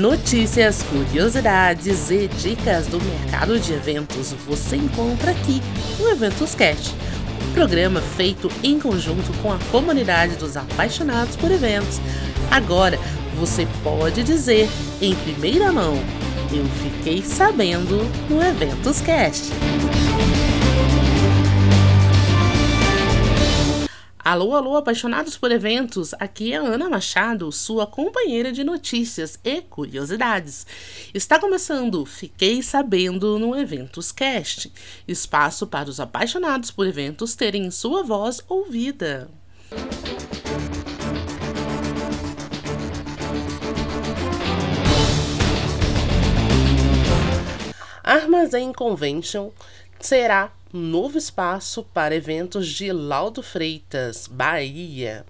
Notícias, curiosidades e dicas do mercado de eventos você encontra aqui no Eventos Cast, um programa feito em conjunto com a comunidade dos apaixonados por eventos. Agora você pode dizer em primeira mão: eu fiquei sabendo no Eventos Cast. Alô, alô, apaixonados por eventos! Aqui é Ana Machado, sua companheira de notícias e curiosidades. Está começando Fiquei Sabendo no Eventos Cast espaço para os apaixonados por eventos terem sua voz ouvida. Armazém Convention será novo espaço para eventos de Lauro Freitas, Bahia.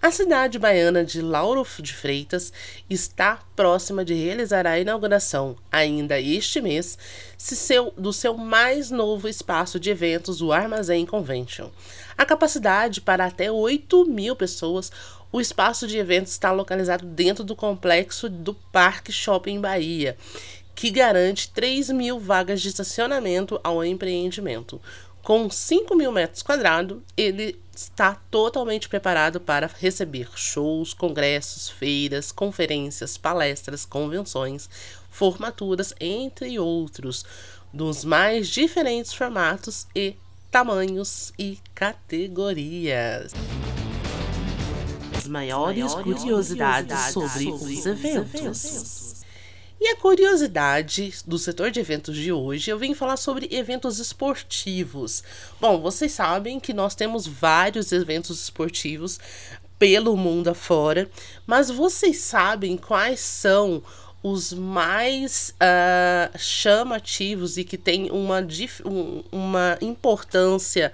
A cidade baiana de Lauro de Freitas está próxima de realizar a inauguração, ainda este mês, seu, do seu mais novo espaço de eventos, o Armazém Convention. A capacidade para até 8 mil pessoas, o espaço de eventos está localizado dentro do complexo do Parque Shopping Bahia que garante 3 mil vagas de estacionamento ao empreendimento. Com 5 mil metros quadrados, ele está totalmente preparado para receber shows, congressos, feiras, conferências, palestras, convenções, formaturas, entre outros, dos mais diferentes formatos e tamanhos e categorias. As maiores, curiosidades, sobre, os eventos. E a curiosidade do setor de eventos de hoje, eu vim falar sobre eventos esportivos. Bom, vocês sabem que nós temos vários eventos esportivos pelo mundo afora, mas vocês sabem quais são os mais uh, chamativos e que têm uma, uma importância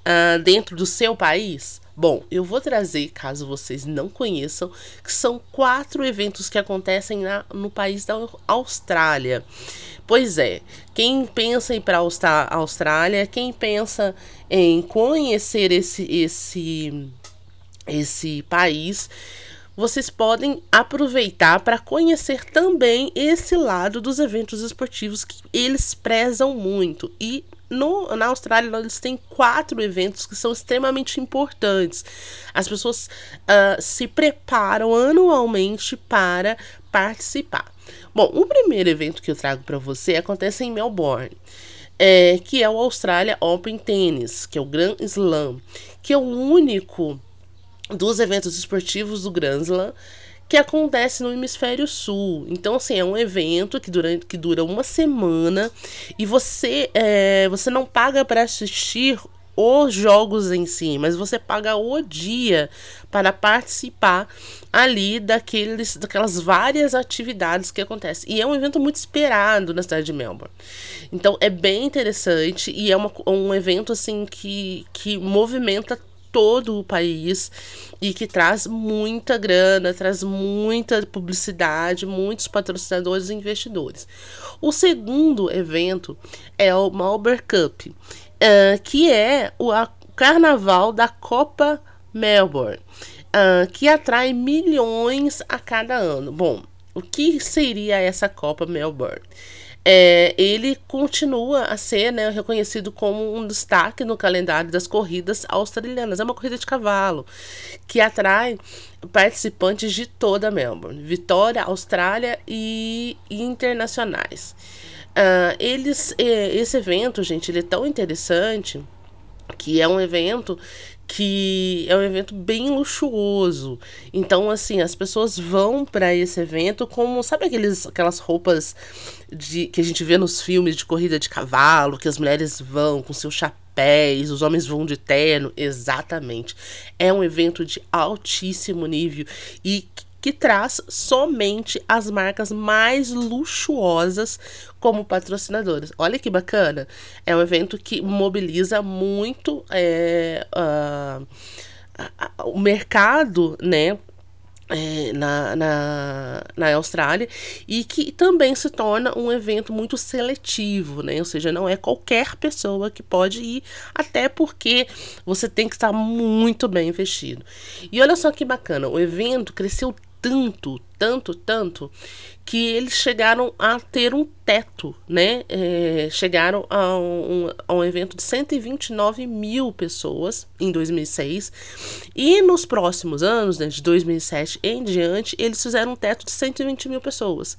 uh, dentro do seu país? Bom, eu vou trazer, caso vocês não conheçam, que são quatro eventos que acontecem na, no país da Austrália. Pois é, quem pensa em ir para a Austrália, quem pensa em conhecer esse, esse, esse país, vocês podem aproveitar para conhecer também esse lado dos eventos esportivos que eles prezam muito. E no, na Austrália, eles têm quatro eventos que são extremamente importantes. As pessoas uh, se preparam anualmente para participar. Bom, o primeiro evento que eu trago para você acontece em Melbourne. É, que é o Australia Open Tennis, que é o Grand Slam, que é o único dos eventos esportivos do Grand Slam que acontece no hemisfério sul. Então, assim, é um evento que, durante, que dura uma semana e você, é, você não paga para assistir os jogos em si, mas você paga o dia para participar ali daqueles, daquelas várias atividades que acontecem. E é um evento muito esperado na cidade de Melbourne. Então é bem interessante e é uma, um evento assim que, que movimenta todo o país e que traz muita grana, traz muita publicidade, muitos patrocinadores e investidores. O segundo evento é o Marlboro Cup, uh, que é o carnaval da Copa Melbourne, uh, que atrai milhões a cada ano. Bom, o que seria essa Copa Melbourne? É, ele continua a ser né, reconhecido como um destaque no calendário das corridas australianas. É uma corrida de cavalo que atrai participantes de toda Melbourne, Vitória, Austrália e, internacionais. Uh, eles, esse evento, gente, ele é tão interessante que é um evento que é um evento bem luxuoso. Então, assim, as pessoas vão para esse evento como, sabe aqueles, aquelas roupas de, que a gente vê nos filmes de corrida de cavalo, que as mulheres vão com seus chapéus, os homens vão de terno? Exatamente. É um evento de altíssimo nível e que traz somente as marcas mais luxuosas como patrocinadoras. Olha que bacana! É um evento que mobiliza muito é, uh, o mercado, né? É, na, na, na Austrália e que também se torna um evento muito seletivo, né? Ou seja, não é qualquer pessoa que pode ir, até porque você tem que estar muito bem vestido. E olha só que bacana, o evento cresceu tanto, tanto, tanto, que eles chegaram a ter um teto, né? É, chegaram a um, a um evento de 129 mil pessoas em 2006. E nos próximos anos, né, de 2007 em diante, eles fizeram um teto de 120 mil pessoas.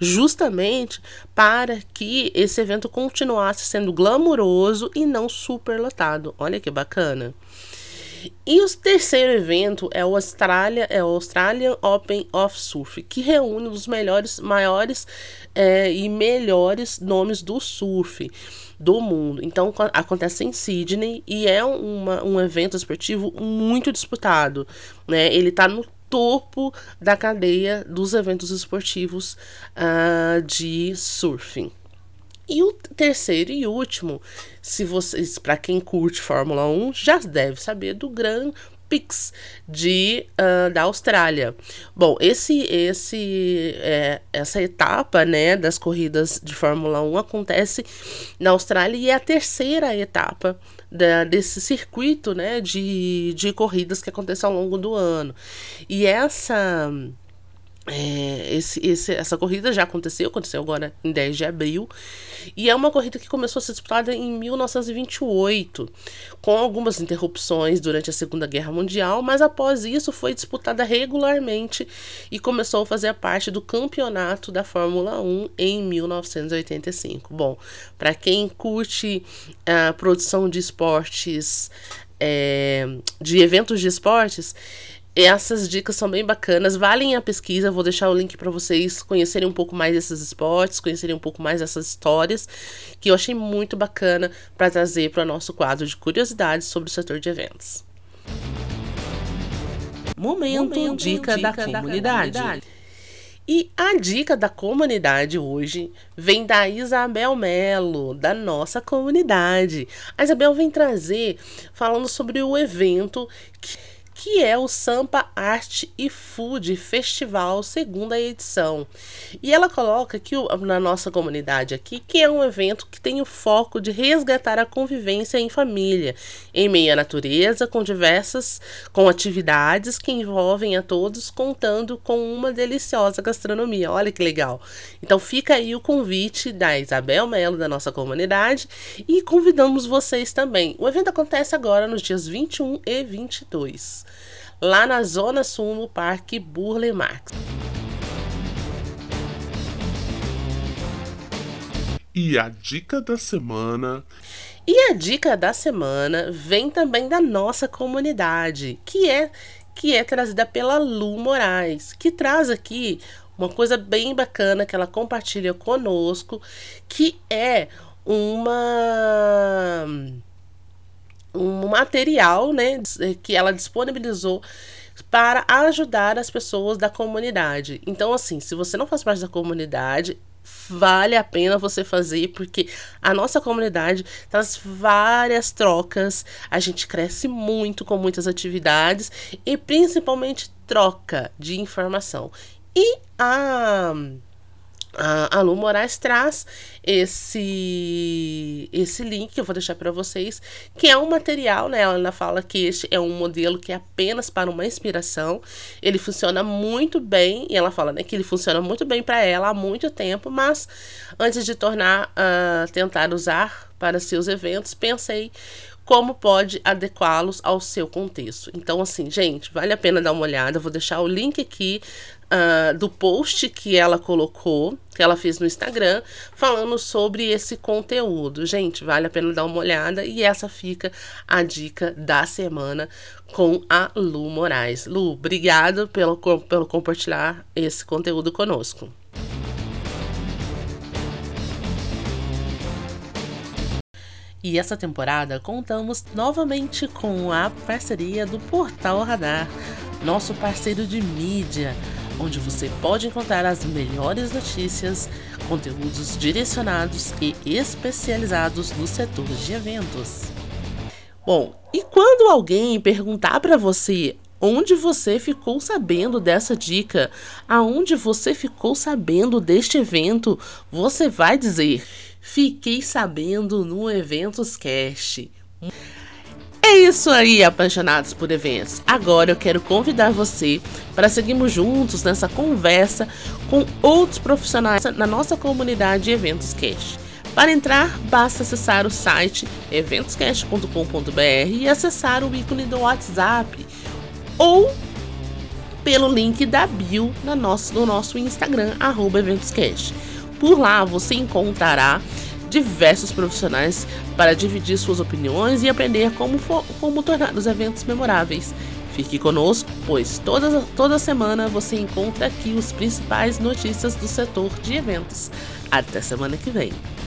Justamente para que esse evento continuasse sendo glamuroso e não superlotado. Olha que bacana. E o terceiro evento é o Australia, é o Australian Open of Surf, que reúne os melhores, maiores é, e melhores nomes do surf do mundo. Então acontece em Sydney e é uma, um evento esportivo muito disputado. Né? Ele está no topo da cadeia dos eventos esportivos uh, de surfing. E o terceiro e último, se vocês, para quem curte Fórmula 1, já deve saber do Grand Prix de uh, da Austrália. Bom, esse esse é, essa etapa, né, das corridas de Fórmula 1 acontece na Austrália e é a terceira etapa da, desse circuito, né, de, de corridas que acontece ao longo do ano. E essa é, esse, esse, essa corrida já aconteceu, aconteceu agora em 10 de abril, e é uma corrida que começou a ser disputada em 1928, com algumas interrupções durante a Segunda Guerra Mundial, mas após isso foi disputada regularmente e começou a fazer parte do campeonato da Fórmula 1 em 1985. Bom, para quem curte a produção de esportes, é, de eventos de esportes, essas dicas são bem bacanas, valem a pesquisa. Vou deixar o link para vocês conhecerem um pouco mais desses esportes, conhecerem um pouco mais dessas histórias, que eu achei muito bacana para trazer para o nosso quadro de curiosidades sobre o setor de eventos. Momento, Momento dica, dica, da, comunidade. da comunidade. E a dica da comunidade hoje vem da Isabel Melo, da nossa comunidade. A Isabel vem trazer falando sobre o evento que que é o Sampa Art e Food Festival, segunda edição. E ela coloca que na nossa comunidade aqui que é um evento que tem o foco de resgatar a convivência em família, em meio à natureza, com diversas com atividades que envolvem a todos, contando com uma deliciosa gastronomia. Olha que legal. Então fica aí o convite da Isabel Melo da nossa comunidade e convidamos vocês também. O evento acontece agora nos dias 21 e 22 lá na Zona Sul, no Parque Burle Marx. E a dica da semana. E a dica da semana vem também da nossa comunidade, que é que é trazida pela Lu Moraes, que traz aqui uma coisa bem bacana que ela compartilha conosco, que é uma um material né, que ela disponibilizou para ajudar as pessoas da comunidade. Então, assim, se você não faz parte da comunidade, vale a pena você fazer, porque a nossa comunidade traz várias trocas, a gente cresce muito com muitas atividades e principalmente troca de informação. E a a, Lu Moraes traz esse esse link que eu vou deixar para vocês, que é um material, né? Ela fala que este é um modelo que é apenas para uma inspiração. Ele funciona muito bem e ela fala, né, que ele funciona muito bem para ela há muito tempo, mas antes de tornar uh, tentar usar para seus eventos, pensei como pode adequá-los ao seu contexto. Então, assim, gente, vale a pena dar uma olhada. Vou deixar o link aqui uh, do post que ela colocou, que ela fez no Instagram, falando sobre esse conteúdo. Gente, vale a pena dar uma olhada e essa fica a dica da semana com a Lu Moraes. Lu, obrigado pelo, pelo compartilhar esse conteúdo conosco. E essa temporada contamos novamente com a parceria do Portal Radar, nosso parceiro de mídia, onde você pode encontrar as melhores notícias, conteúdos direcionados e especializados no setor de eventos. Bom, e quando alguém perguntar para você onde você ficou sabendo dessa dica, aonde você ficou sabendo deste evento, você vai dizer: Fiquei sabendo no Eventos Cast. É isso aí, apaixonados por eventos. Agora eu quero convidar você para seguirmos juntos nessa conversa com outros profissionais na nossa comunidade Eventos Cash. Para entrar, basta acessar o site eventoscast.com.br e acessar o ícone do WhatsApp ou pelo link da bio no nosso, no nosso Instagram, eventoscast. Por lá você encontrará diversos profissionais para dividir suas opiniões e aprender como, como tornar os eventos memoráveis. Fique conosco, pois toda, toda semana você encontra aqui os principais notícias do setor de eventos. Até semana que vem.